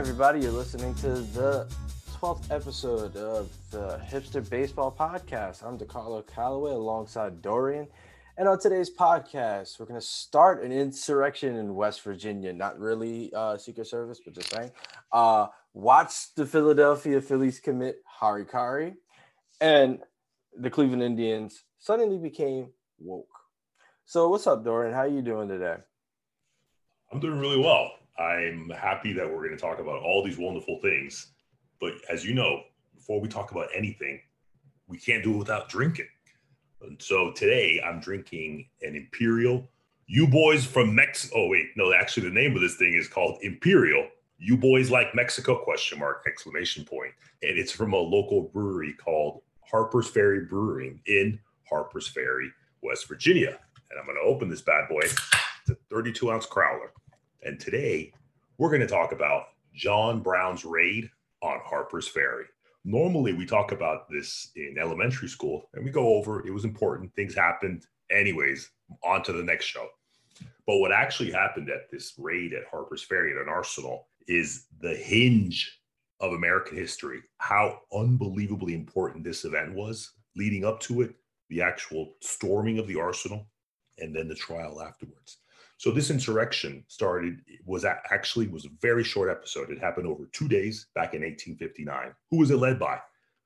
Everybody. You're listening to the 12th episode of the Hipster Baseball Podcast. I'm DeCarlo Calloway alongside Dorian. And on today's podcast, we're going to start an insurrection in West Virginia. Not really uh, Secret Service, but just saying. Uh, watch the Philadelphia Phillies commit Harikari. And the Cleveland Indians suddenly became woke. So what's up, Dorian? How are you doing today? I'm doing really well. I'm happy that we're going to talk about all these wonderful things. But as you know, before we talk about anything, we can't do it without drinking. And so today I'm drinking an Imperial. You boys from Mexico. Oh, wait. No, actually, the name of this thing is called Imperial. You boys like Mexico? Question mark, exclamation point. And it's from a local brewery called Harper's Ferry Brewing in Harper's Ferry, West Virginia. And I'm going to open this bad boy. It's a 32 ounce crowler. And today we're going to talk about John Brown's raid on Harper's Ferry. Normally, we talk about this in elementary school and we go over it was important, things happened. Anyways, on to the next show. But what actually happened at this raid at Harper's Ferry at an arsenal is the hinge of American history, how unbelievably important this event was leading up to it, the actual storming of the arsenal, and then the trial afterwards. So this insurrection started was actually was a very short episode. It happened over two days back in 1859. Who was it led by?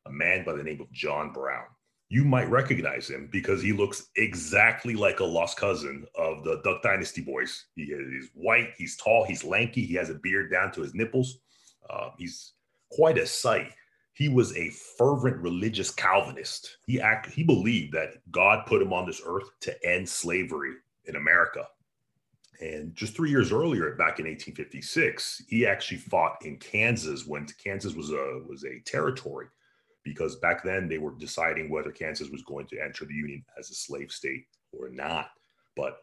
A man by the name of John Brown. You might recognize him because he looks exactly like a lost cousin of the Duck Dynasty boys. He is white, he's tall, he's lanky, he has a beard down to his nipples. Uh, he's quite a sight. He was a fervent religious Calvinist. He act, he believed that God put him on this earth to end slavery in America and just three years earlier, back in 1856, he actually fought in Kansas when Kansas was a was a territory, because back then they were deciding whether Kansas was going to enter the Union as a slave state or not. But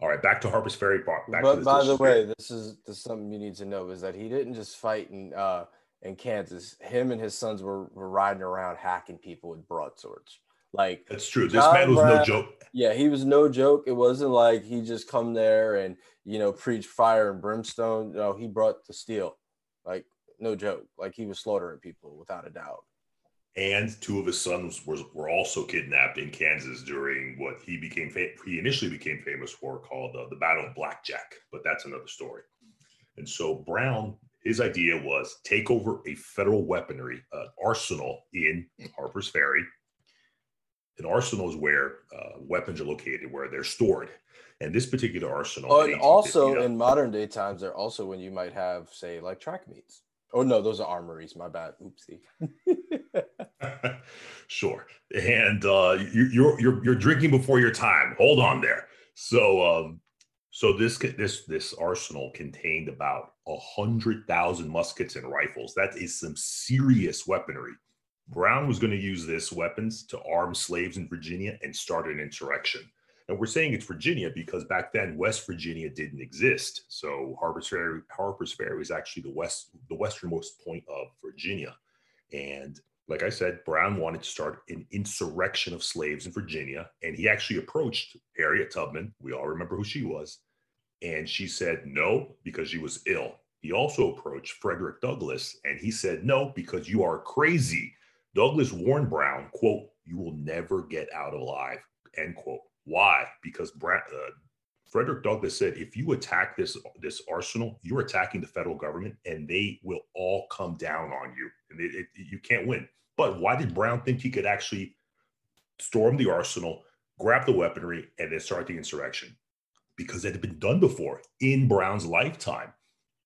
all right, back to Harper's Ferry. Back but by the way, this is, this is something you need to know is that he didn't just fight in uh, in Kansas. Him and his sons were, were riding around hacking people with broadswords. Like that's true. This John man was Brown, no joke. Yeah, he was no joke. It wasn't like he just come there and you know preach fire and brimstone. No, he brought the steel. Like no joke. Like he was slaughtering people without a doubt. And two of his sons were, were also kidnapped in Kansas during what he became he initially became famous for called uh, the Battle of Blackjack. But that's another story. And so Brown, his idea was take over a federal weaponry uh, arsenal in Harper's Ferry an arsenal is where uh, weapons are located, where they're stored. And this particular arsenal. Oh, and also in modern day times, they're also when you might have, say, like track meets. Oh no, those are armories. My bad. Oopsie. sure. And uh, you, you're you're you're drinking before your time. Hold on there. So um, so this this this arsenal contained about a hundred thousand muskets and rifles. That is some serious weaponry. Brown was going to use this weapons to arm slaves in Virginia and start an insurrection. And we're saying it's Virginia because back then West Virginia didn't exist. So Harper's Ferry, Harper's Ferry is actually the west, the westernmost point of Virginia. And like I said, Brown wanted to start an insurrection of slaves in Virginia. And he actually approached Harriet Tubman. We all remember who she was. And she said no because she was ill. He also approached Frederick Douglass and he said no because you are crazy. Douglass warned Brown, quote, you will never get out alive, end quote. Why? Because uh, Frederick Douglass said, if you attack this this arsenal, you're attacking the federal government, and they will all come down on you, and it, it, you can't win. But why did Brown think he could actually storm the arsenal, grab the weaponry, and then start the insurrection? Because it had been done before in Brown's lifetime.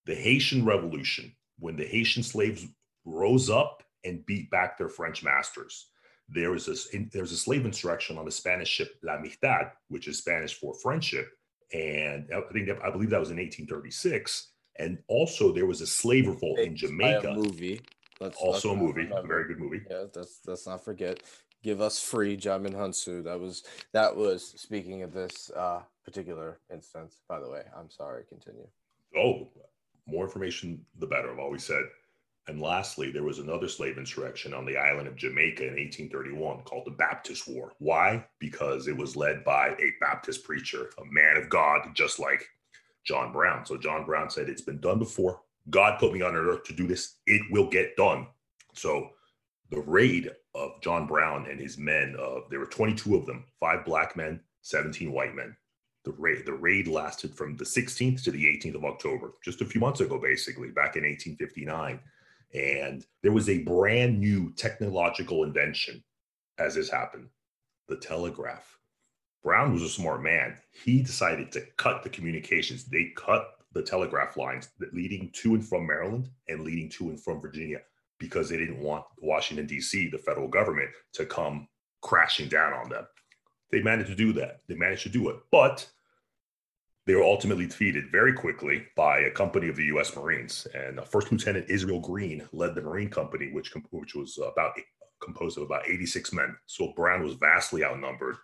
The Haitian Revolution, when the Haitian slaves rose up and beat back their French masters. There was a, there was a slave insurrection on the Spanish ship La Amistad, which is Spanish for friendship, and I think that, I believe that was in 1836. And also there was a slave revolt in Jamaica. movie. Let's, also let's a movie, a very good movie. Yeah, let's let's not forget. Give us free Djimon Hounsou. That was that was speaking of this uh, particular instance. By the way, I'm sorry. Continue. Oh, more information, the better. I've always said. And lastly, there was another slave insurrection on the island of Jamaica in 1831 called the Baptist War. Why? Because it was led by a Baptist preacher, a man of God, just like John Brown. So John Brown said, It's been done before. God put me on earth to do this. It will get done. So the raid of John Brown and his men, uh, there were 22 of them, five black men, 17 white men. The raid, the raid lasted from the 16th to the 18th of October, just a few months ago, basically, back in 1859. And there was a brand new technological invention as this happened the telegraph. Brown was a smart man. He decided to cut the communications. They cut the telegraph lines leading to and from Maryland and leading to and from Virginia because they didn't want Washington, D.C., the federal government, to come crashing down on them. They managed to do that. They managed to do it. But they were ultimately defeated very quickly by a company of the U.S. Marines. And uh, First Lieutenant Israel Green led the Marine Company, which, which was about composed of about 86 men. So Brown was vastly outnumbered.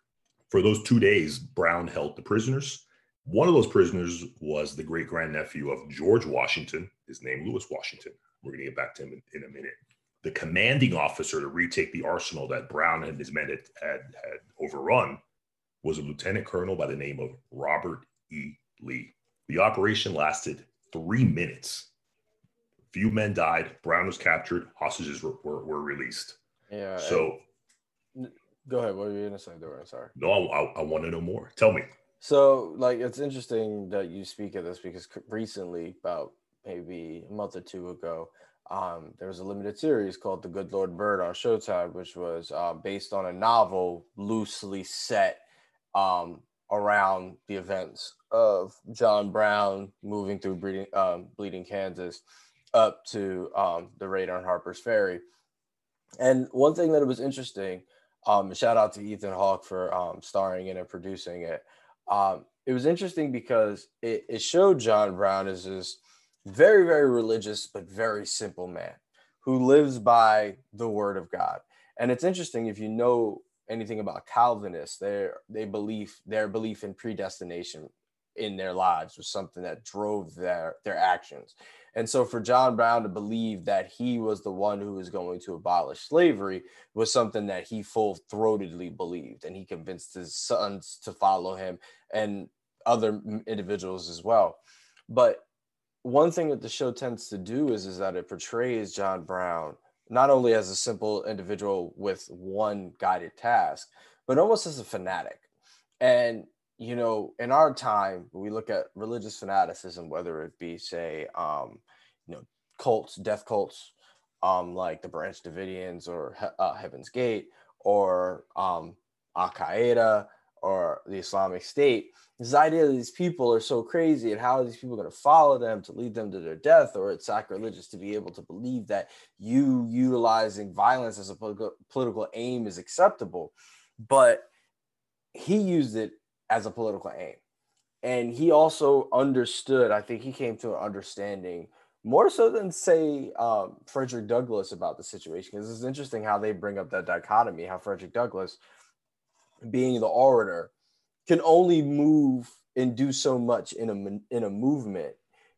For those two days, Brown held the prisoners. One of those prisoners was the great grandnephew of George Washington, his name Lewis Washington. We're going to get back to him in, in, a minute. The commanding officer to retake the arsenal that Brown and his men had, had, had overrun was a lieutenant colonel by the name of Robert E. Lee. The operation lasted three minutes. Few men died. Brown was captured. Hostages were, were, were released. Yeah. So, go ahead. What were you gonna say, Dorian? Sorry. No, I, I, I want to know more. Tell me. So, like, it's interesting that you speak of this because recently, about maybe a month or two ago, um, there was a limited series called The Good Lord Bird on Showtime, which was uh, based on a novel loosely set um, around the events of John Brown moving through Bleeding, um, Bleeding Kansas up to um, the raid on Harper's Ferry. And one thing that was interesting, um, shout out to Ethan Hawke for um, starring in and producing it. Um, it was interesting because it, it showed John Brown as this very, very religious, but very simple man who lives by the word of God. And it's interesting if you know anything about Calvinists, their they believe their belief in predestination in their lives was something that drove their their actions. And so for John Brown to believe that he was the one who was going to abolish slavery was something that he full throatedly believed. And he convinced his sons to follow him and other individuals as well. But one thing that the show tends to do is, is that it portrays John Brown not only as a simple individual with one guided task, but almost as a fanatic. And you know, in our time, we look at religious fanaticism, whether it be, say, um, you know, cults, death cults, um, like the Branch Davidians or uh, Heaven's Gate or um, Al Qaeda or the Islamic State. This idea that these people are so crazy and how are these people going to follow them to lead them to their death, or it's sacrilegious to be able to believe that you utilizing violence as a political, aim is acceptable. But he used it as a political aim. And he also understood, I think he came to an understanding more so than say um, Frederick Douglass about the situation. Because it's interesting how they bring up that dichotomy, how Frederick Douglass, being the orator, can only move and do so much in a in a movement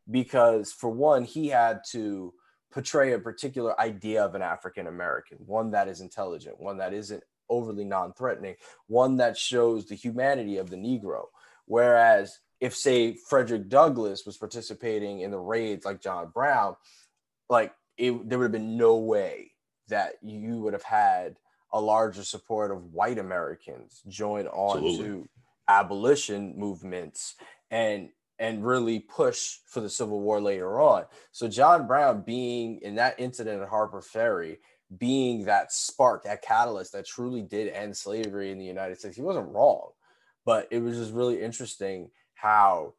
because for one he had to portray a particular idea of an African American, one that is intelligent, one that isn't overly non-threatening, one that shows the humanity of the Negro. Whereas if say Frederick Douglass was participating in the raids like John Brown, like it, there would have been no way that you would have had a larger support of white Americans join on Absolutely. to abolition movements and and really push for the Civil War later on. So John Brown being in that incident at Harper Ferry, being that spark, that catalyst that truly did end slavery in the United States, he wasn't wrong. But it was just really interesting how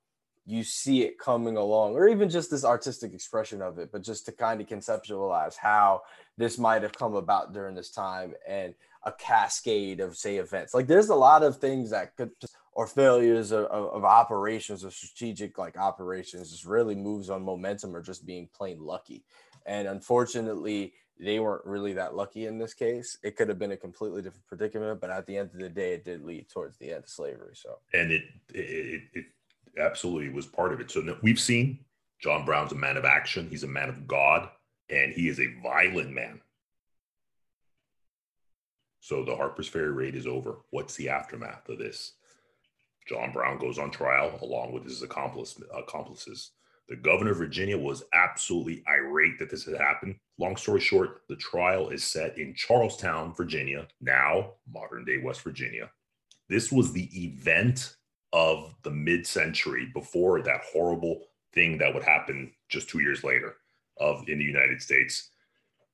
you see it coming along, or even just this artistic expression of it, but just to kind of conceptualize how this might have come about during this time and a cascade of say events. Like there's a lot of things that could or failures of, of, operations or strategic like operations just really moves on momentum or just being plain lucky. And unfortunately, they weren't really that lucky in this case. It could have been a completely different predicament, but at the end of the day, it did lead towards the end of slavery. So, and it it, it absolutely was part of it. So we've seen John Brown's a man of action. He's a man of God, and he is a violent man. So the Harper's Ferry raid is over. What's the aftermath of this? John Brown goes on trial along with his accomplice, accomplices. The governor of Virginia was absolutely irate that this had happened. Long story short, the trial is set in Charlestown, Virginia, now modern day West Virginia. This was the event of the mid century before that horrible thing that would happen just two years later of in the United States.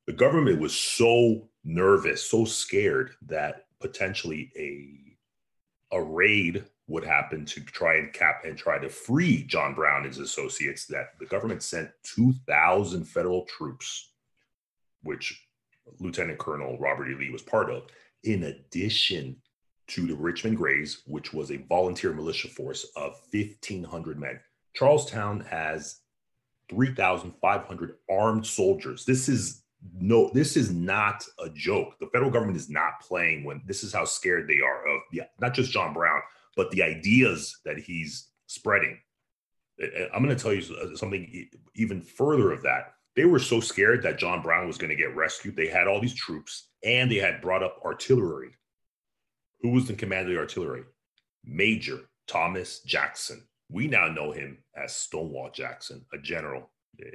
The government was so nervous, so scared that potentially a a raid would happen to try and cap and try to free John Brown and his associates that the government sent 2,000 federal troops, which Lieutenant Colonel Robert E. Lee was part of, in addition to the Richmond Grays, which was a volunteer militia force of 1,500 men. Charlestown has 3,500 armed soldiers. This is no, this is not a joke. The federal government is not playing when this is how scared they are of the, not just John Brown, but the ideas that he's spreading. I'm going to tell you uh, something even further of that. They were so scared that John Brown was going to get rescued. They had all these troops and they had brought up artillery. Who was in command of the artillery? Major Thomas Jackson. We now know him as Stonewall Jackson, a general.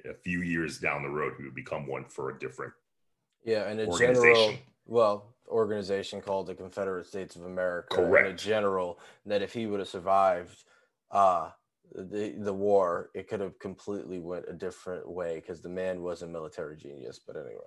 A few years down the road, he would become one for a different yeah, and a general. Well, organization called the Confederate States of America. Correct. And a general that if he would have survived uh, the the war, it could have completely went a different way because the man was a military genius. But anyway.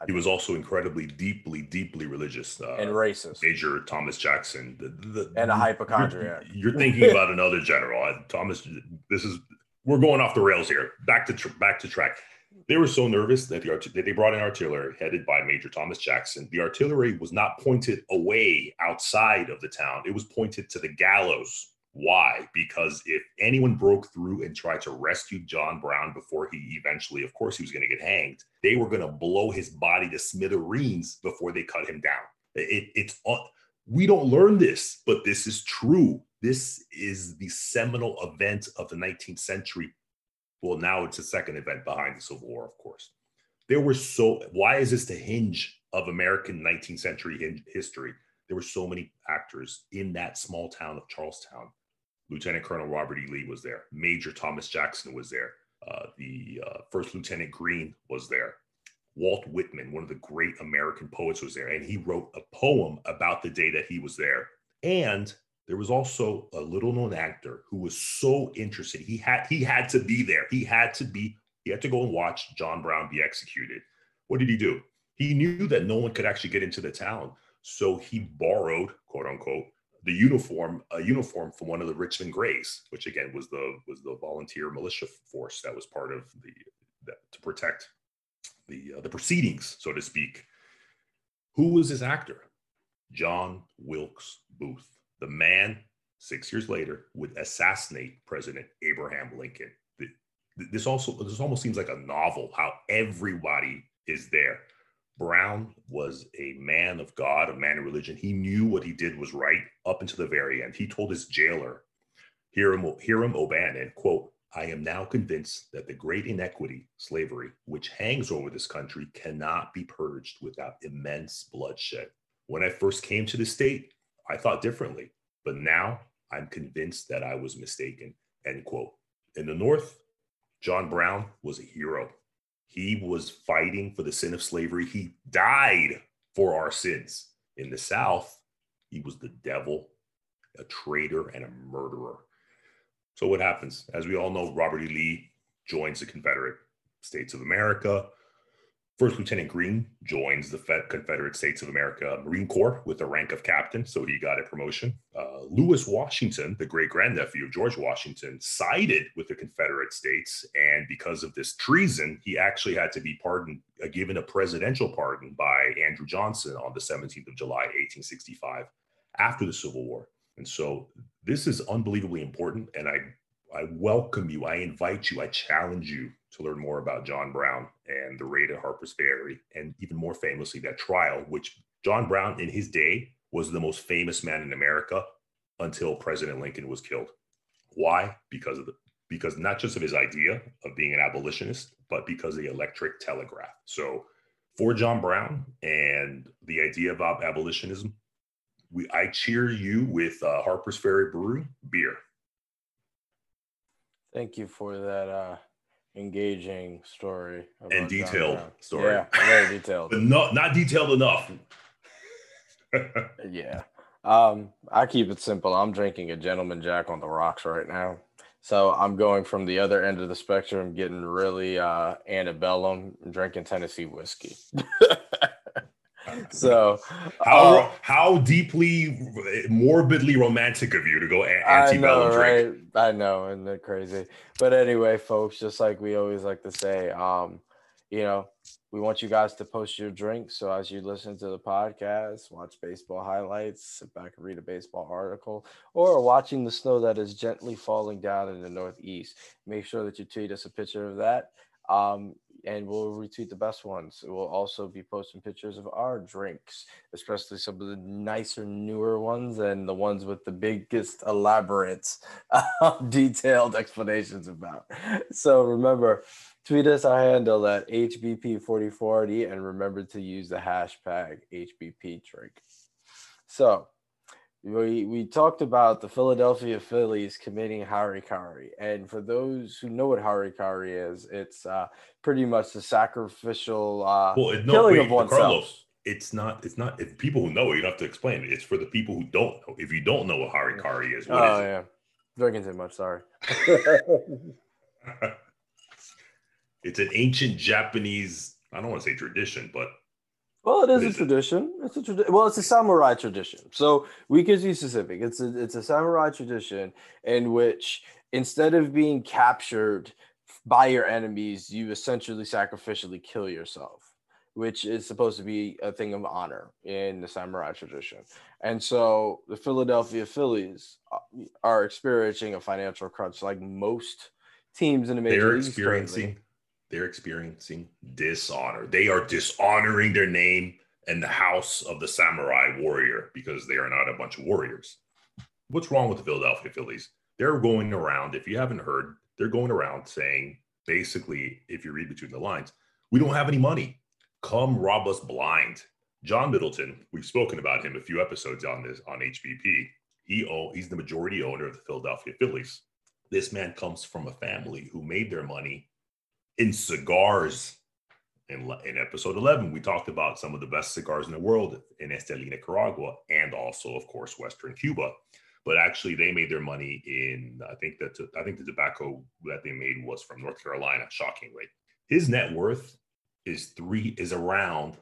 I he was also incredibly deeply, deeply religious uh, and racist. Major Thomas Jackson, the, the, and a hypochondriac. You're, you're thinking about another general, Thomas. This is we're going off the rails here. Back to back to track. They were so nervous that, the that they brought in artillery headed by Major Thomas Jackson. The artillery was not pointed away outside of the town, it was pointed to the gallows. Why? Because if anyone broke through and tried to rescue John Brown before he eventually, of course, he was going to get hanged, they were going to blow his body to smithereens before they cut him down. It, it's we don't learn this, but this is true. This is the seminal event of the 19th century well, now it's a second event behind the Civil War, of course. There were so, why is this the hinge of American 19th century history? There were so many actors in that small town of Charlestown. Lieutenant Colonel Robert E. Lee was there. Major Thomas Jackson was there. Uh, the uh, First Lieutenant Green was there. Walt Whitman, one of the great American poets, was there. And he wrote a poem about the day that he was there. And there was also a little known actor who was so interested. He had he had to be there. He had to be he had to go and watch John Brown be executed. What did he do? He knew that no one could actually get into the town, so he borrowed, quote unquote, the uniform, a uniform from one of the Richmond Grays, which again was the was the volunteer militia force that was part of the that, to protect the uh, the proceedings, so to speak. Who was this actor? John Wilkes Booth the man six years later would assassinate President Abraham Lincoln. This also this almost seems like a novel how everybody is there. Brown was a man of God, a man of religion. He knew what he did was right up until the very end. He told his jailer, Hiram, Hiram O'Bannon, quote, I am now convinced that the great inequity, slavery, which hangs over this country cannot be purged without immense bloodshed. When I first came to the state, I thought differently, but now I'm convinced that I was mistaken. End quote. In the North, John Brown was a hero. He was fighting for the sin of slavery. He died for our sins. In the South, he was the devil, a traitor, and a murderer. So, what happens? As we all know, Robert E. Lee joins the Confederate States of America. First Lieutenant Green joins the Confederate States of America Marine Corps with the rank of captain, so he got a promotion. Uh, Lewis Washington, the great grandnephew of George Washington, sided with the Confederate States, and because of this treason, he actually had to be pardoned, uh, given a presidential pardon by Andrew Johnson on the 17th of July, 1865, after the Civil War. And so this is unbelievably important, and I I welcome you, I invite you, I challenge you to learn more about John Brown and the raid at Harper's Ferry, and even more famously, that trial, which John Brown in his day was the most famous man in America until President Lincoln was killed. Why? Because of the because not just of his idea of being an abolitionist, but because of the electric telegraph. So for John Brown and the idea about abolitionism, we I cheer you with uh, Harper's Ferry Brew beer. Thank you for that uh, engaging story and detailed story. Yeah, very detailed, but not not detailed enough. yeah. Um, I keep it simple. I'm drinking a gentleman jack on the rocks right now. So I'm going from the other end of the spectrum, getting really uh antebellum, drinking Tennessee whiskey. so how uh, how deeply morbidly romantic of you to go antebellum I know, right? I know, and they're crazy. But anyway, folks, just like we always like to say, um, you know, we want you guys to post your drinks. So as you listen to the podcast, watch baseball highlights, sit back and read a baseball article, or watching the snow that is gently falling down in the Northeast, make sure that you tweet us a picture of that. Um, and we'll retweet the best ones. We'll also be posting pictures of our drinks, especially some of the nicer, newer ones and the ones with the biggest, elaborate, detailed explanations about. So remember, tweet us our handle at HBP4040 and remember to use the hashtag HBP drink. So we we talked about the Philadelphia Phillies committing harikari, and for those who know what harikari is, it's uh, pretty much the sacrificial uh, well, no, killing wait, of oneself. Carlos, it's not. It's not. If people who know it, you don't have to explain it. It's for the people who don't know. If you don't know what harikari is, what oh is yeah, drinking too much. Sorry. it's an ancient Japanese. I don't want to say tradition, but well, it is, is a tradition. It? It's a tradition. Well, it's a samurai tradition. So we could be specific. It's a it's a samurai tradition in which instead of being captured by your enemies, you essentially sacrificially kill yourself, which is supposed to be a thing of honor in the samurai tradition. And so the Philadelphia Phillies uh, are experiencing a financial crunch, like most teams in the major They're experiencing. They're experiencing dishonor. They are dishonoring their name and the house of the samurai warrior because they are not a bunch of warriors. What's wrong with the Philadelphia Phillies? They're going around, if you haven't heard, they're going around saying, basically, if you read between the lines, we don't have any money. Come rob us blind. John Middleton, we've spoken about him a few episodes on this on HBP. He own, he's the majority owner of the Philadelphia Phillies. This man comes from a family who made their money in cigars. In, in episode 11, we talked about some of the best cigars in the world in Esteli, Nicaragua, and also, of course, Western Cuba. But actually, they made their money in, I think that I think the tobacco that they made was from North Carolina. Shockingly, his net worth is three is around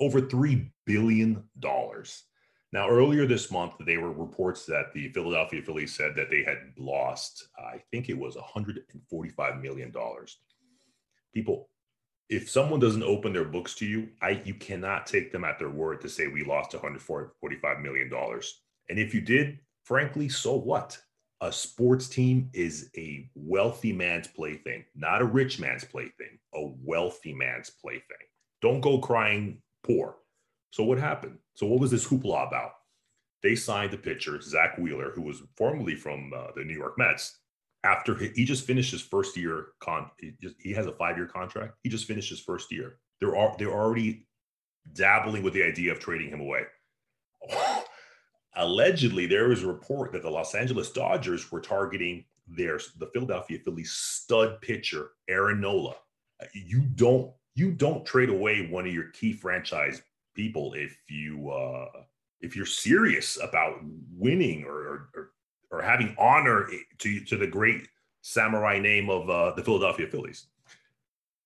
over three billion dollars. Now, earlier this month, there were reports that the Philadelphia Phillies said that they had lost, I think it was $145 million. People, if someone doesn't open their books to you, I you cannot take them at their word to say we lost $145 million. And if you did, frankly, so what? A sports team is a wealthy man's plaything, not a rich man's plaything, a wealthy man's plaything. Don't go crying poor. So what happened? So what was this hoopla about? They signed the pitcher Zack Wheeler, who was formerly from uh, the New York Mets. After he, he, just finished his first year con, he, just, he has a five year contract. He just finished his first year. They're they're already dabbling with the idea of trading him away. Allegedly, there was a report that the Los Angeles Dodgers were targeting their the Philadelphia Phillies stud pitcher Aaron Nola. You don't you don't trade away one of your key franchise people if you uh, if you're serious about winning or, or or having honor to to the great samurai name of uh, the Philadelphia Phillies.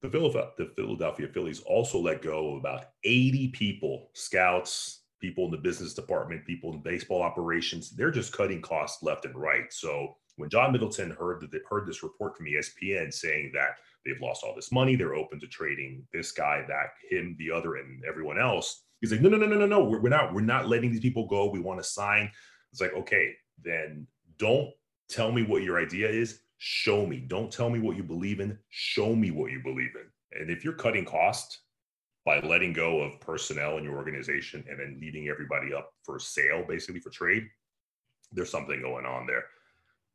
The Philadelphia, the Philadelphia Phillies also let go of about 80 people, scouts, people in the business department, people in baseball operations. They're just cutting costs left and right. So when John Middleton heard that heard this report from ESPN saying that they've lost all this money, they're open to trading this guy, that, him, the other, and everyone else. He's like, no, no, no, no, no, no. We're, we're not. We're not letting these people go. We want to sign. It's like, okay, then don't tell me what your idea is. Show me. Don't tell me what you believe in. Show me what you believe in. And if you're cutting cost by letting go of personnel in your organization and then leaving everybody up for sale, basically for trade, there's something going on there.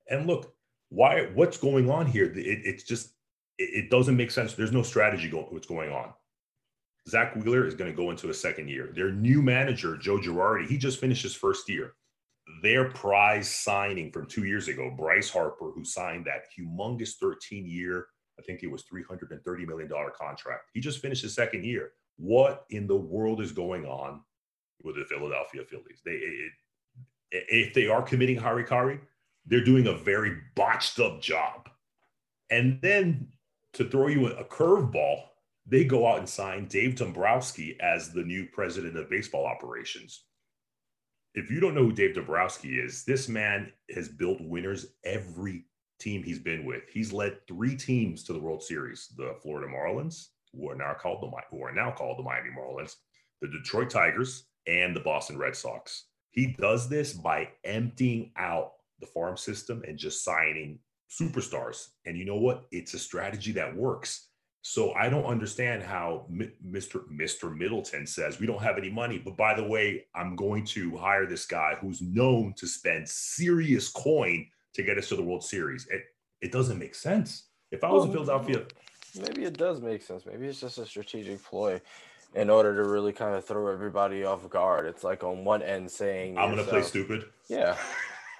And look, why? What's going on here? It, it's just it, it doesn't make sense. There's no strategy going. What's going on? Zack Wheeler is going to go into a second year. Their new manager, Joe Girardi, he just finished his first year. their prize signing from two years ago, Bryce Harper, who signed that humongous 13 year, I think it was $330 million contract. He just finished his second year. What in the world is going on with the Philadelphia Phillies? They, it, if they are committing harikari, they're doing a very botched up job. And then to throw you a curveball, they go out and sign Dave Dombrowski as the new president of baseball operations. If you don't know who Dave Dombrowski is, this man has built winners every team he's been with. He's led three teams to the World Series: the Florida Marlins, who are now called the who are now called the Miami Marlins, the Detroit Tigers, and the Boston Red Sox. He does this by emptying out the farm system and just signing superstars. And you know what? It's a strategy that works. So I don't understand how Mr. Mr. Middleton says we don't have any money, but by the way, I'm going to hire this guy who's known to spend serious coin to get us to the World Series. It it doesn't make sense. If I was well, in Philadelphia, maybe it does make sense. Maybe it's just a strategic ploy in order to really kind of throw everybody off guard. It's like on one end saying I'm going to play stupid. Yeah.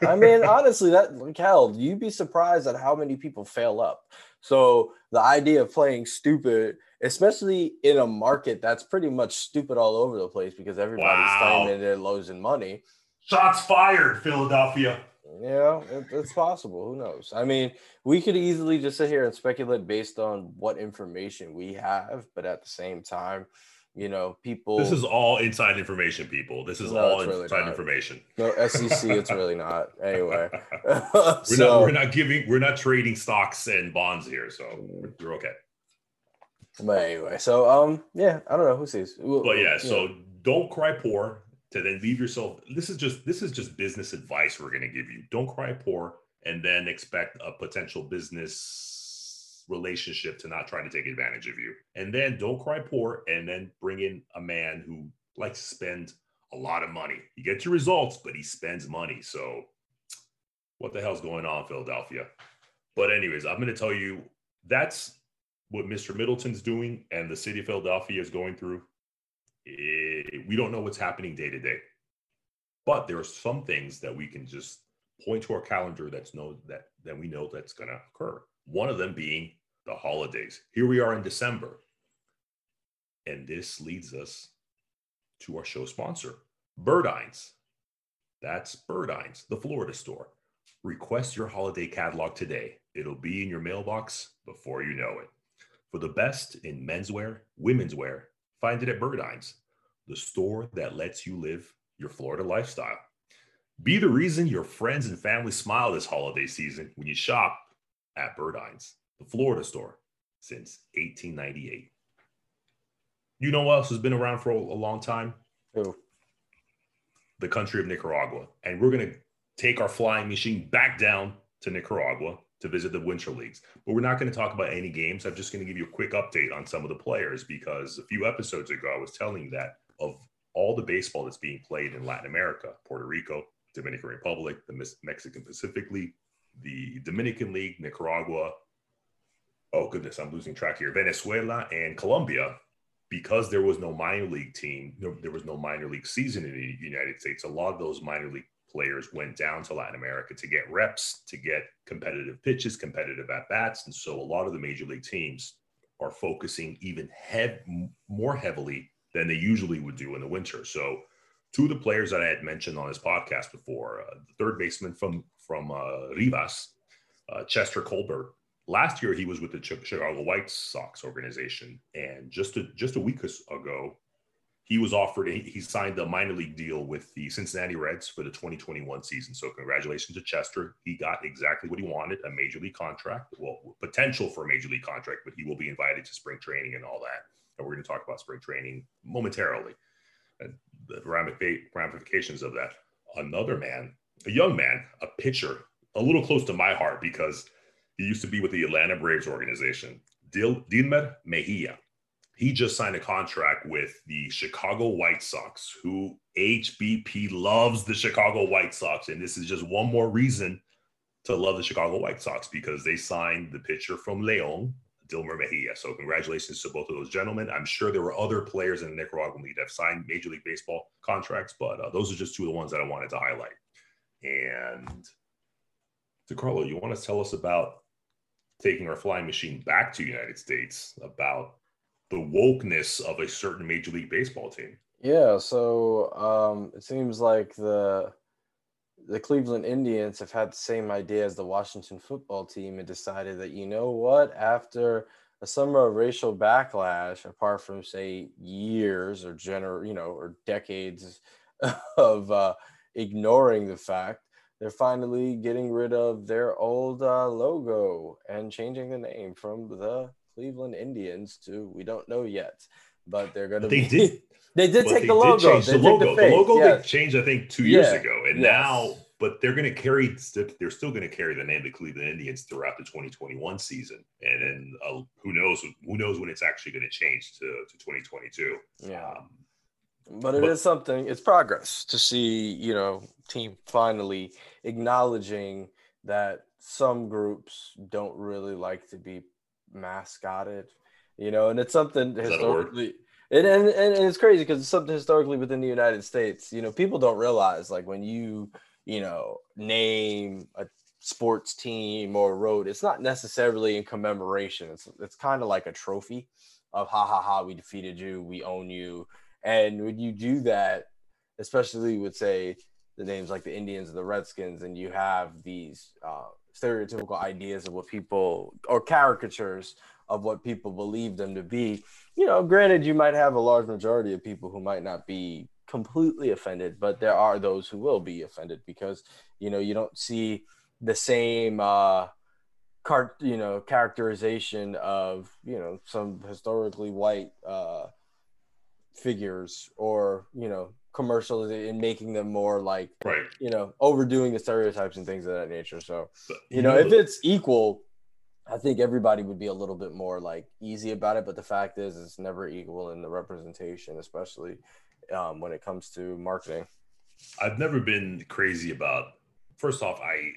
I mean, honestly, that like hell, you'd be surprised at how many people fail up. So the idea of playing stupid, especially in a market that's pretty much stupid all over the place because everybody's wow. claiming they're losing money. Shots fired, Philadelphia. Yeah, it, it's possible. Who knows? I mean, we could easily just sit here and speculate based on what information we have, but at the same time, you know, people. This is all inside information, people. This is no, all really inside not. information. No SEC, it's really not. Anyway, we're so, not we're not giving we're not trading stocks and bonds here, so we're okay. But anyway, so um, yeah, I don't know who sees. But yeah, so know. don't cry poor to then leave yourself. This is just this is just business advice we're going to give you. Don't cry poor and then expect a potential business relationship to not try to take advantage of you. And then don't cry poor and then bring in a man who likes to spend a lot of money. You get your results, but he spends money. So what the hell's going on, Philadelphia? But anyways, I'm going to tell you that's what Mr. Middleton's doing and the city of Philadelphia is going through. It, eh, we don't know what's happening day to day. But there are some things that we can just point to our calendar that's know that that we know that's going to occur. One of them being the holidays. Here we are in December. And this leads us to our show sponsor, Burdines. That's Burdines, the Florida store. Request your holiday catalog today. It'll be in your mailbox before you know it. For the best in menswear, women's wear, find it at Burdines, the store that lets you live your Florida lifestyle. Be the reason your friends and family smile this holiday season when you shop at Burdines, the Florida store, since 1898. You know what else has been around for a, a long time? Who? The country of Nicaragua. And we're going to take our flying machine back down to Nicaragua to visit the Winter Leagues. But we're not going to talk about any games. I'm just going to give you a quick update on some of the players because a few episodes ago, I was telling you that of all the baseball that's being played in Latin America, Puerto Rico, Dominican Republic, the Mexican Pacific League, the Dominican League, Nicaragua. Oh goodness, I'm losing track here. Venezuela and Colombia, because there was no minor league team, there was no minor league season in the United States. A lot of those minor league players went down to Latin America to get reps, to get competitive pitches, competitive at bats, and so a lot of the major league teams are focusing even head more heavily than they usually would do in the winter. So, two of the players that I had mentioned on this podcast before, uh, the third baseman from from uh, Rivas, uh, Cheslor Cuthbert. Last year, he was with the Chicago White Sox organization, and just a, just a week ago, he was offered. He signed a minor league deal with the Cincinnati Reds for the 2021 season. So, congratulations to Chester. He got exactly what he wanted: a major league contract. Well, potential for a major league contract, but he will be invited to spring training and all that. And we're going to talk about spring training momentarily and the ramifications of that. Another man a young man, a pitcher, a little close to my heart because he used to be with the Atlanta Braves organization, Dil- Dilmer Mejia. He just signed a contract with the Chicago White Sox, who HBP loves the Chicago White Sox. And this is just one more reason to love the Chicago White Sox because they signed the pitcher from Leon, Dilmer Mejia. So congratulations to both of those gentlemen. I'm sure there were other players in the Nicaraguan League that have signed Major League Baseball contracts, but uh, those are just two of the ones that I wanted to highlight. And DeCarlo, you want to tell us about taking our flying machine back to the United States about the wokeness of a certain Major League Baseball team? Yeah, so um, it seems like the the Cleveland Indians have had the same idea as the Washington football team and decided that you know what, after a summer of racial backlash, apart from say years or gener you know or decades of uh, ignoring the fact, they're finally getting rid of their old uh, logo and changing the name from the Cleveland Indians to we don't know yet, but they're going to. They be, did. They did take they the did logo. change They the logo. the The, logo yes. they changed, I think, two years Yeah. ago, and Yes. now, but they're going to carry. They're still going to carry the name of the Cleveland Indians throughout the 2021 season, and then uh, who knows? Who knows when it's actually going to change to, to 2022? Yeah. Um, But it is But- something. It's progress to see, you know, team finally acknowledging that some groups don't really like to be mascotted, you know, and it's something Is historically. And, and, and it's crazy because it's something historically within the United States. You know, people don't realize like when you, you know, name a sports team or road, it's not necessarily in commemoration. It's it's kind of like a trophy of ha ha ha, we defeated you, we own you. And when you do that, especially with say the names like the Indians and the Redskins, and you have these uh, stereotypical ideas of what people or caricatures of what people believe them to be. You know, granted, you might have a large majority of people who might not be completely offended, but there are those who will be offended because you know you don't see the same uh, cart you know characterization of you know some historically white uh, figures or you know commercials and making them more like right. you know overdoing the stereotypes and things of that nature so But, you know if it's equal i think everybody would be a little bit more like easy about it but the fact is it's never equal in the representation especially um, when it comes to marketing I've never been crazy about. First off, I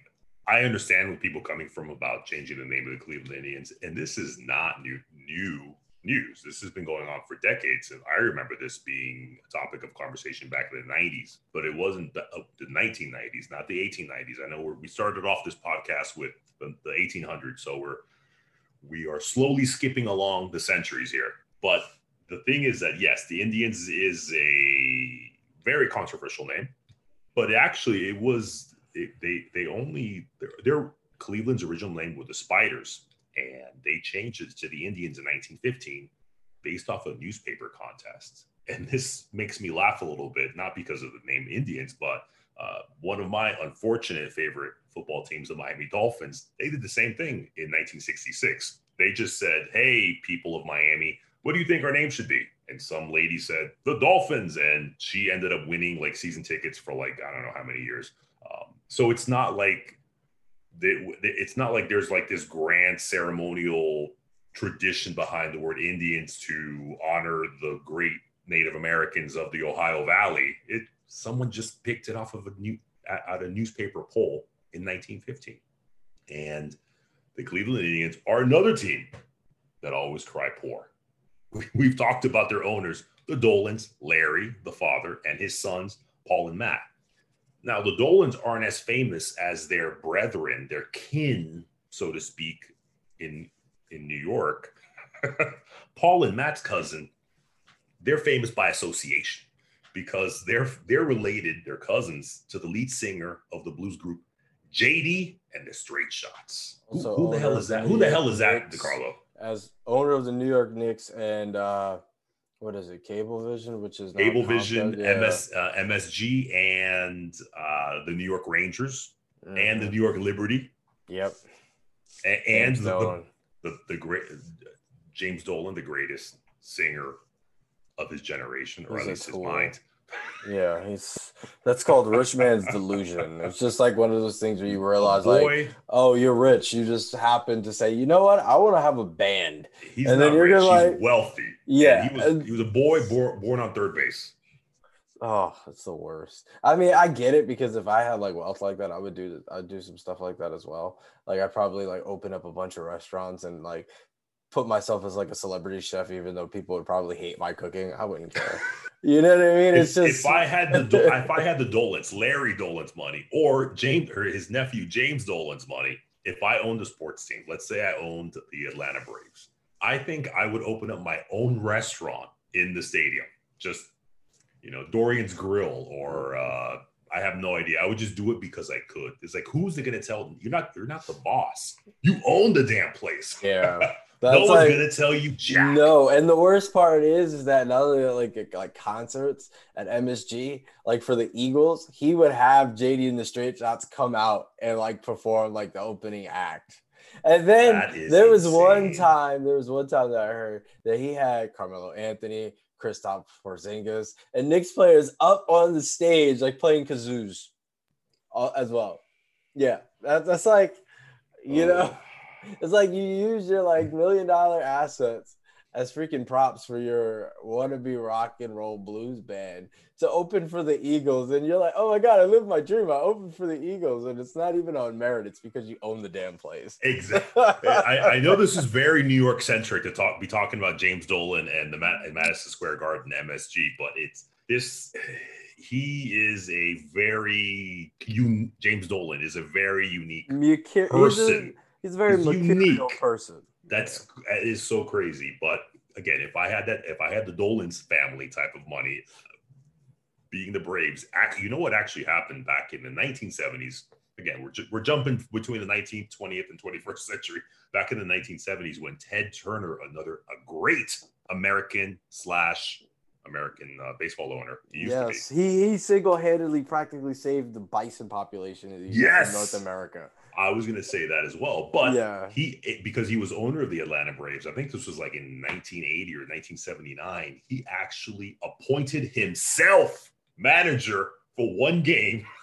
I understand where people coming from about changing the name of the Cleveland Indians, and this is not new new news. This has been going on for decades, and I remember this being a topic of conversation back in the '90s. But it wasn't the, uh, the 1990s, not the 1890s. I know we started off this podcast with the, the 1800s, so we're we are slowly skipping along the centuries here. But the thing is that yes, the Indians is a very controversial name, but actually it was it, they they only their, their Cleveland's original name were the Spiders, and they changed it to the Indians in 1915 based off a newspaper contest. And this makes me laugh a little bit, not because of the name Indians, but uh, one of my unfortunate favorite football teams, the Miami Dolphins, they did the same thing in 1966. They just said, "Hey, people of Miami, what do you think our name should be?" And some lady said, "The Dolphins," and she ended up winning like season tickets for like I don't know how many years. Um, so it's not like they, it's not like there's like this grand ceremonial tradition behind the word Indians to honor the great Native Americans of the Ohio Valley. It someone just picked it off of a new out a newspaper poll in 1915, and the Cleveland Indians are another team that always cry poor. We've talked about their owners, the Dolans, Larry, the father, and his sons, Paul and Matt. Now, the Dolans aren't as famous as their brethren, their kin, so to speak, in in New York. Paul and Matt's cousin, they're famous by association because they're they're related, they're cousins to the lead singer of the blues group JD and the Straight Shots. Who, who the hell is that? Who the hell is that. DeCarlo? as owner of the New York Knicks and uh, what is it, Cablevision, which is Cablevision, Yeah. MS, uh, MSG, and uh, the New York Rangers and the Mhm. New York Liberty, yep, a- and the, the, the the great James Dolan, the greatest singer of his generation, or at least his mind. yeah, he's that's called rich man's delusion. It's just like one of those things where you realize, like, oh, you're rich. You just happen to say, you know what, I want to have a band. he's and then you're rich. gonna, he's like- wealthy. Yeah, he was he was a boy born, born on third base. Oh, it's the worst. I mean, I get it because if I had like wealth like that, I would do I'd do some stuff like that as well. Like I'd probably like open up a bunch of restaurants and like put myself as like a celebrity chef, even though people would probably hate my cooking. I wouldn't care. You know what I mean? It's if, just if I had the Do- if I had the Dolan's, Larry Dolan's money, or James or his nephew James Dolan's money, if I owned a sports team, let's say I owned the Atlanta Braves, I think I would open up my own restaurant in the stadium. Just you know, Dorian's Grill, or uh, I have no idea. I would just do it because I could. It's like, who's it going to tell? You're not. You're not the boss. You own the damn place. yeah. no That's one's like, to tell you jack. No, and the worst part is, is that not only like like concerts at MSG, like for the Eagles, he would have JD and the Straight Shots come out and like perform like the opening act. And then there was one time, there was one time that I heard that he had Carmelo Anthony, Kristaps Porzingis, and Knicks players up on the stage like playing kazoos uh, as well. Yeah, that, that's like, you Oh. know. It's like you use your like million dollar assets as freaking props for your wannabe rock and roll blues band to open for the Eagles, and you're like, oh my god, I lived my dream. I opened for the Eagles, and it's not even on merit. It's because you own the damn place. Exactly. I, I know this is very New York centric to talk be talking about James Dolan and the and Madison Square Garden MSG, but it's this. He is a very un, James Dolan is a very unique a, person. He's a very unique. person. That's that is so crazy. But again, if I had that, if I had the Dolan's family type of money, being the Braves, you know what actually happened back in the 1970s. Again, we're, ju- we're jumping between the 19th, 20th, and 21st century. Back in the 1970s, when Ted Turner, another a great American slash American uh, baseball owner, he used Yes, to be. he he single handedly practically saved the bison population in, Yes! in North America. I was going to say that as well, but yeah, he it- because he was owner of the Atlanta Braves. I think this was like in 1980 or 1979. He actually appointed himself manager for one game.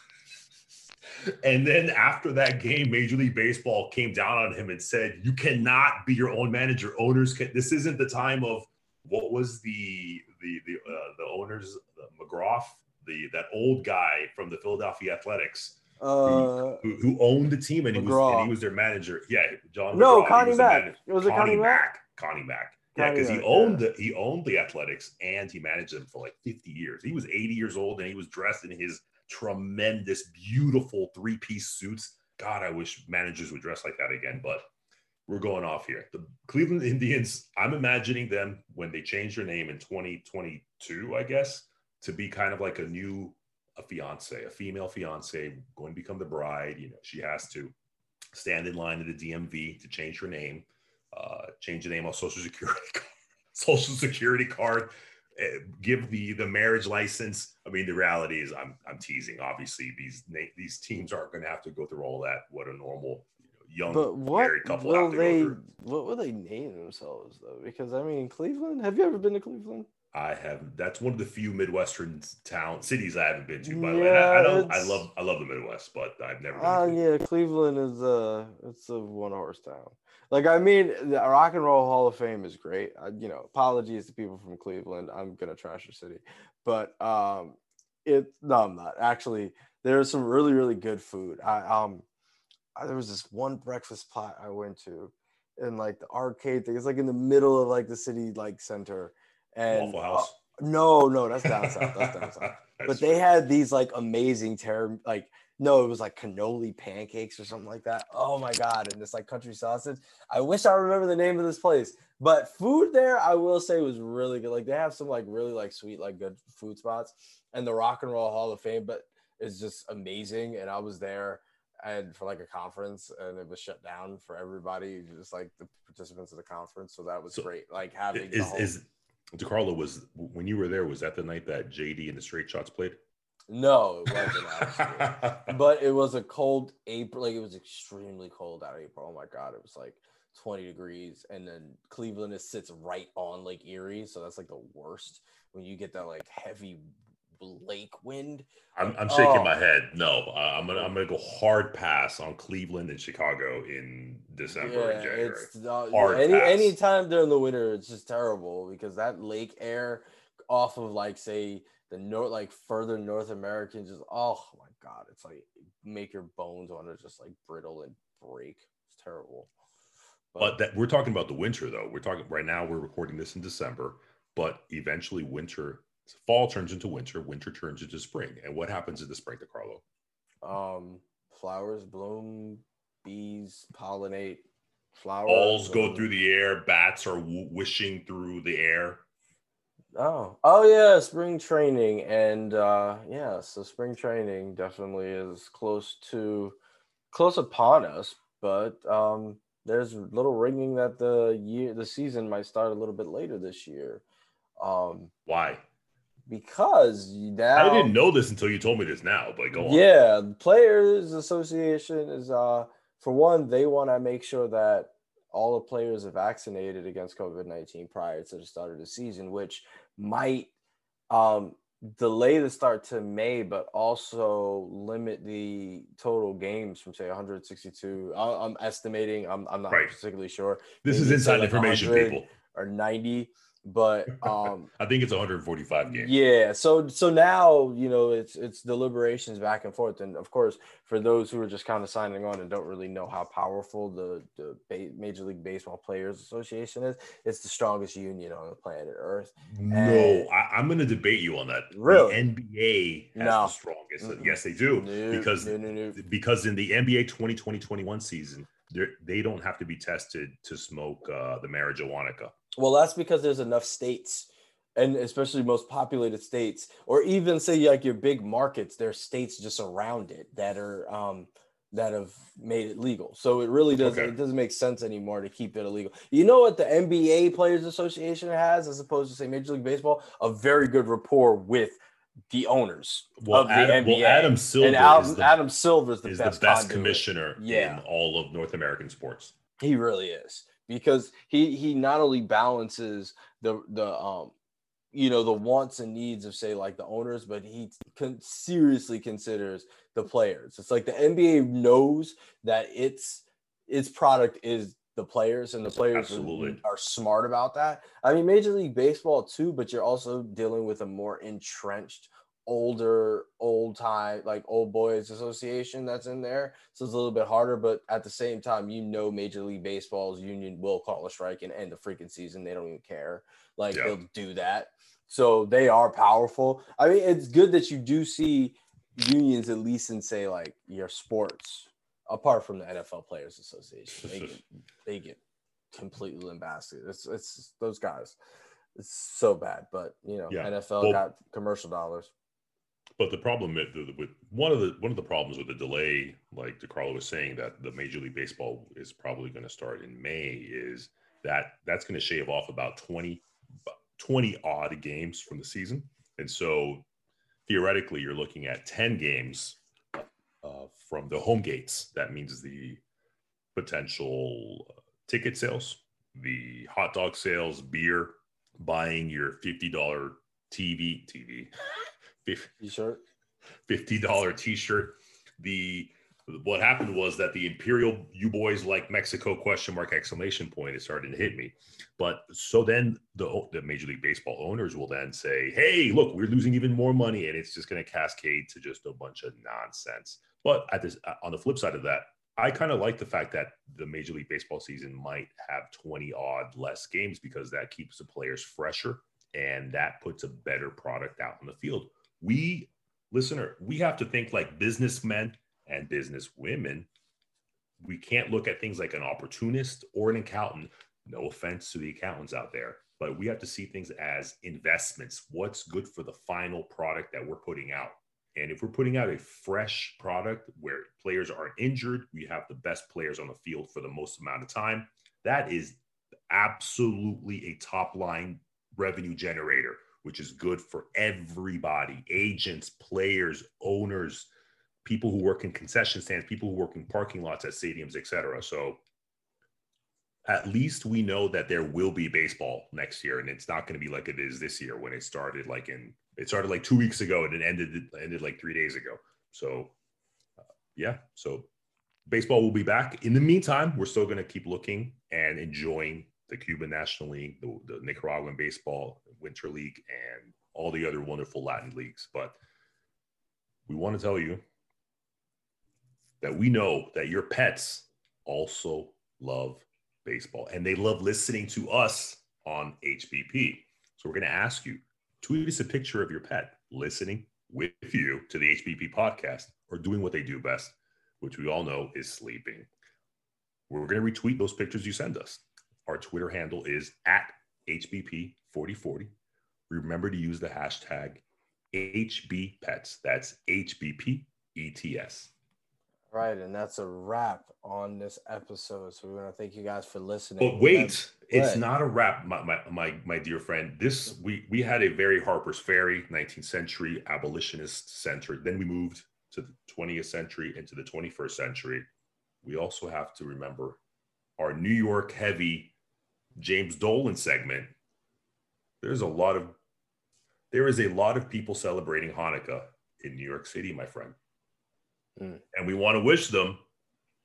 And then after that game, Major League Baseball came down on him and said, "You cannot be your own manager. Owners can. This isn't the time of what was the the the uh, the owners the McGraw, the that old guy from the Philadelphia Athletics uh, who, who owned the team and he was and he was their manager. Yeah, John. No, McGraw, Connie Mack. manager. Was it Connie Mack? Connie Mack. Yeah, because he owned yeah. the he owned the Athletics and he managed them for like 50 years. He was 80 years old and he was dressed in his tremendous, beautiful three-piece suits. God, I wish managers would dress like that again, but we're going off here. The Cleveland Indians, I'm imagining them when they change their name in 2022, I guess, to be kind of like a new a fiance, a female fiance going to become the bride. You know, she has to stand in line at the DMV to change her name, uh, change the name on social security card, social security card, uh, give the the marriage license. I mean, the reality is, I'm I'm teasing. Obviously, these these teams aren't going to have to go through all that. What a normal you know, young But what married couple will have to they? go through. What will they name themselves though? Because I mean, Cleveland. Have you ever been to Cleveland? I have. That's one of the few Midwestern town cities I haven't been to. By the way, I, I don't. I love. I love the Midwest, but I've never. Been Oh to yeah, Cleveland is a it's a one horse town. Like I mean, the Rock and Roll Hall of Fame is great. I, you know, apologies to people from Cleveland. I'm gonna trash your city, but um, it no, I'm not actually. There's some really really good food. I um, I, there was this one breakfast spot I went to, in like the arcade thing. It's like in the middle of like the city like center, and Waffle House. uh, no, no, that's down south. That's down south That's but they had these like amazing term like no it was like cannoli pancakes or something like that oh my god and this like country sausage i wish i remember the name of this place but food there i will say was really good like they have some like really like sweet like good food spots and the rock and roll hall of fame but it's just amazing and i was there and for like a conference and it was shut down for everybody just like the participants of the conference so that was So, great like having the is whole- is DeCarlo was when you were there? Was that the night that JD and the Straight Shots played? no it wasn't but it was a cold April. Like it was extremely cold out of April. Oh my god, it was like 20 degrees, and then Cleveland is, sits right on Lake Erie, so that's like the worst when you get that like heavy lake wind. I'm, I'm shaking Oh. my head. No, uh, I'm gonna I'm gonna go hard pass on Cleveland and Chicago in December and January. it's uh, Hard any pass. any time during the winter, it's just terrible because that lake air off of like say the north, like further North American, just oh my god, it's like make your bones want to just like brittle and break. It's terrible. But that we're talking about the winter though. We're talking right now. We're recording this in December, but eventually winter fall turns into winter, winter turns into spring. And what happens in the spring, DeCarlo? Um, flowers bloom, bees pollinate, flowers. Balls go um, through the air, bats are w- wishing through the air. Oh, oh yeah, spring training, and uh, yeah, so spring training definitely is close to close upon us, but um, there's little ringing that the year the season might start a little bit later this year. Um, Why? Because now I didn't know this until you told me this now, but go on. Yeah, the Players Association is uh for one, they want to make sure that all the players are vaccinated against COVID nineteen prior to the start of the season, which might um delay the start to May, but also limit the total games from say 162. I- I'm estimating. I'm I'm not Right. particularly sure. This is Maybe inside like information, people. or 90, but um I think it's 145 games. yeah, so so now you know it's it's deliberations back and forth, and of course for those who are just kind of signing on and don't really know how powerful the the Major League Baseball Players Association is, it's the strongest union on the planet Earth. No, And- I, I'm going to debate you on that. Really? The NBA has No. the strongest. Mm-mm. Yes, they do. No, because no, no, no. because in the NBA 2020-21 season, they don't have to be tested to smoke uh, the marijuana. Well, that's because there's enough states, and especially most populated states, or even say like your big markets, there's states just around it that are um that have made it legal. So it really doesn't Okay. it doesn't make sense anymore to keep it illegal. You know what the NBA Players Association has, as opposed to say Major League Baseball, a very good rapport with the owners Well, of the Adam, NBA. well, Adam Silver and Adam, is the, Adam Silver's the is best, the best commissioner Yeah. in all of North American sports. He really is because he he not only balances the the um you know the wants and needs of say like the owners, but he con- seriously considers the players. It's like the NBA knows that its its product is the players, and the players Absolutely. are smart about that. I mean, Major League Baseball too, but you're also dealing with a more entrenched older old time like old boys association that's in there. So it's a little bit harder but at the same time you know major league baseball's union will call a strike and end the freaking season. They don't even care. Like Yeah. they'll do that. So they are powerful. I mean it's good that you do see unions at least in say like your sports apart from the nfl players association. They get, they get completely lambasted. It's it's those guys it's so bad but you know Yeah. nfl Well- got commercial dollars But the problem with, with one of the one of the problems with the delay, like DeCarlo was saying, that the Major League Baseball is probably going to start in May, is that that's going to shave off about 20, 20 odd games from the season, and so theoretically, you're looking at ten games uh, from the home gates. That means the potential uh, ticket sales, the hot dog sales, beer, buying your fifty dollar TV, TV. Sure fifty dollar T-shirt. The what happened was that the Imperial you boys like Mexico question mark exclamation point is starting to hit me. But so then the the Major League Baseball owners will then say, "Hey, look, we're losing even more money, and it's just going to cascade to just a bunch of nonsense." But at this uh, on the flip side of that, I kind of like the fact that the Major League Baseball season might have twenty odd less games because that keeps the players fresher and that puts a better product out on the field we listener we have to think like businessmen and business women. We can't look at things like an opportunist or an accountant. No offense to the accountants out there but we have to see things as investments. What's good for the final product that we're putting out? And if we're putting out a fresh product where players aren't injured we have the best players on the field for the most amount of time that is absolutely a top line revenue generator which is good for everybody agents, players, owners, people who work in concession stands, people who work in parking lots at stadiums, etc. So at least we know that there will be baseball next year and it's not going to be like it is this year when it started like in it started like 2 weeks ago and it ended ended like 3 days ago. So uh, yeah, so baseball will be back. In the meantime, we're still going to keep looking and enjoying the Cuban National League, the, the Nicaraguan Baseball, Winter League, and all the other wonderful Latin leagues. But we want to tell you that we know that your pets also love baseball and they love listening to us on HBP. So we're going to ask you tweet us a picture of your pet listening with you to the HBP podcast or doing what they do best, which we all know is sleeping. We're going to retweet those pictures you send us. Our Twitter handle is at HBP4040. Remember to use the hashtag HBPets. That's HBPETS. Right, and that's a wrap on this episode. So we want to thank you guys for listening. But wait, it's not a wrap, my, my my my dear friend. This we we had a very Harper's Ferry 19th century abolitionist center. Then we moved to the 20th century into the 21st century. We also have to remember our New York heavy James Dolan segment. There's a lot of there is a lot of people celebrating Hanukkah in New York City, my friend. Mm. And we want to wish them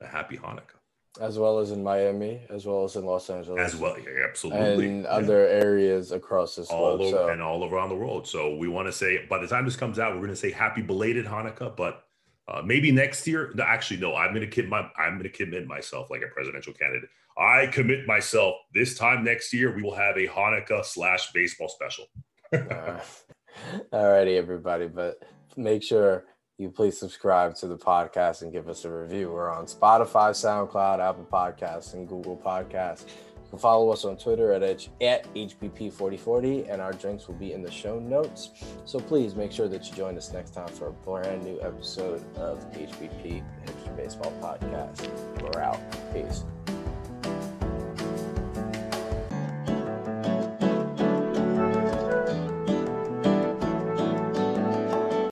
a happy Hanukkah. As well as in Miami, as well as in Los Angeles. As well, yeah, absolutely. And yeah. other areas across this all globe. Over, so. And all around the world. So we want to say, by the time this comes out, we're going to say happy belated Hanukkah, but uh, maybe next year. No, actually, no. I'm going to commit. I'm to commit myself like a presidential candidate. I commit myself. This time next year, we will have a Hanukkah slash baseball special. uh, all righty, everybody. But make sure you please subscribe to the podcast and give us a review. We're on Spotify, SoundCloud, Apple Podcasts, and Google Podcasts. Can follow us on Twitter at, H- at HBP4040, and our drinks will be in the show notes. So please make sure that you join us next time for a brand new episode of HBP Hipster Baseball Podcast. We're out. Peace.